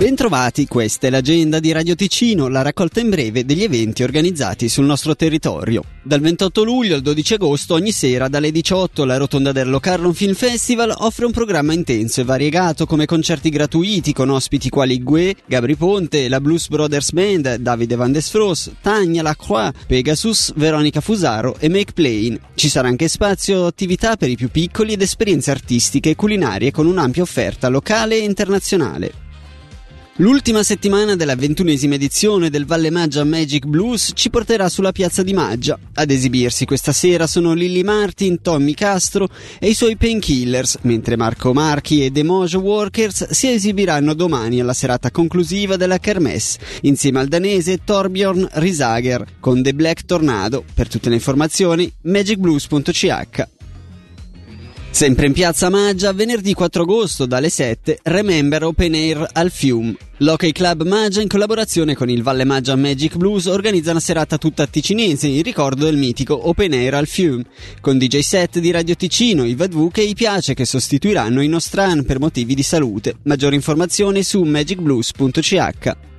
Bentrovati, questa è l'agenda di Radio Ticino, la raccolta in breve degli eventi organizzati sul nostro territorio. Dal 28 luglio al 12 agosto, ogni sera dalle 18 la Rotonda del Locarno Film Festival offre un programma intenso e variegato come concerti gratuiti con ospiti quali Gue, Gabri Ponte, la Blues Brothers Band, Davide Van Desfros, Tania Lacroix, Pegasus, Veronica Fusaro e Make Plain. Ci sarà anche spazio attività per i più piccoli ed esperienze artistiche e culinarie con un'ampia offerta locale e internazionale. L'ultima settimana della ventunesima edizione del Valle Maggia Magic Blues ci porterà sulla piazza di Maggia. Ad esibirsi questa sera sono Lily Martin, Tommy Castro e i suoi Painkillers, mentre Marco Marchi e The Mojo Workers si esibiranno domani alla serata conclusiva della Kermesse, insieme al danese Torbjorn Risager con The Black Tornado. Per tutte le informazioni magicblues.ch Sempre in piazza Maggia, venerdì 4 agosto dalle 7, Remember Open Air al Fiume. L'Hockey Club Maggia, in collaborazione con il Valle Maggia Magic Blues, organizza una serata tutta ticinese in ricordo del mitico Open Air al Fiume, con DJ set di Radio Ticino, i Vadvuk e i Piace che sostituiranno i Nostran per motivi di salute. Maggiori informazioni su magicblues.ch.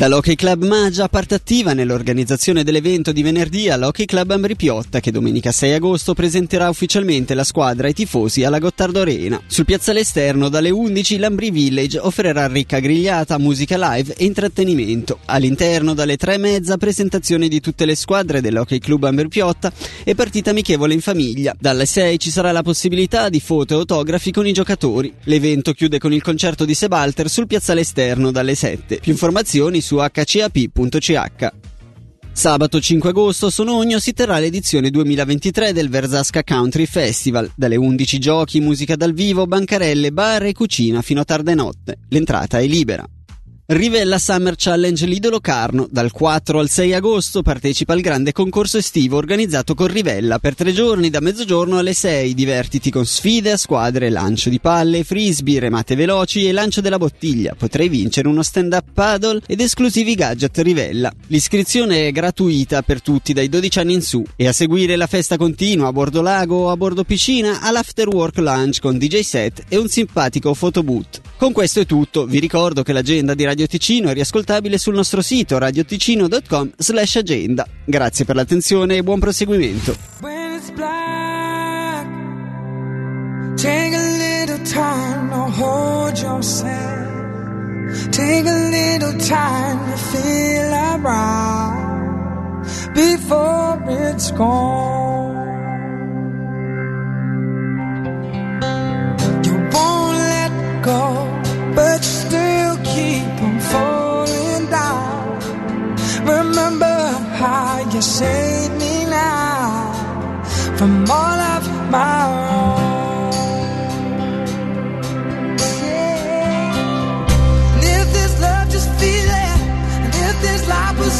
Dall'Hockey Club Maggia parte attiva nell'organizzazione dell'evento di venerdì all'Hockey Club Ambri Piotta che domenica 6 agosto presenterà ufficialmente la squadra ai tifosi alla Gottardo Arena. Sul piazzale esterno dalle 11 l'Ambri Village offrirà ricca grigliata, musica live e intrattenimento. All'interno dalle 3 e mezza presentazione di tutte le squadre dell'Hockey Club Ambri Piotta e partita amichevole in famiglia. Dalle 6 ci sarà la possibilità di foto e autografi con i giocatori. L'evento chiude con il concerto di Sebalter sul piazzale esterno dalle 7. Più informazioni su hcap.ch. Sabato 5 agosto a Sonogno si terrà l'edizione 2023 del Versasca Country Festival. Dalle 11 giochi, musica dal vivo, bancarelle, bar e cucina fino a tarda notte. L'entrata è libera. Rivella Summer Challenge Lido Locarno. Dal 4 al 6 agosto partecipa al grande concorso estivo organizzato con Rivella per tre giorni da mezzogiorno alle 6. Divertiti con sfide a squadre, lancio di palle, frisbee, remate veloci e lancio della bottiglia. Potrai vincere uno stand-up paddle ed esclusivi gadget Rivella. L'iscrizione è gratuita per tutti dai 12 anni in su e a seguire la festa continua a bordo lago o a bordo piscina all'after work lunch con DJ set e un simpatico photoboot. Con questo è tutto, vi ricordo che l'agenda di Radio Ticino è riascoltabile sul nostro sito radioticino.com slash agenda. Grazie per l'attenzione e buon proseguimento. Before it's gone.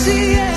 see it.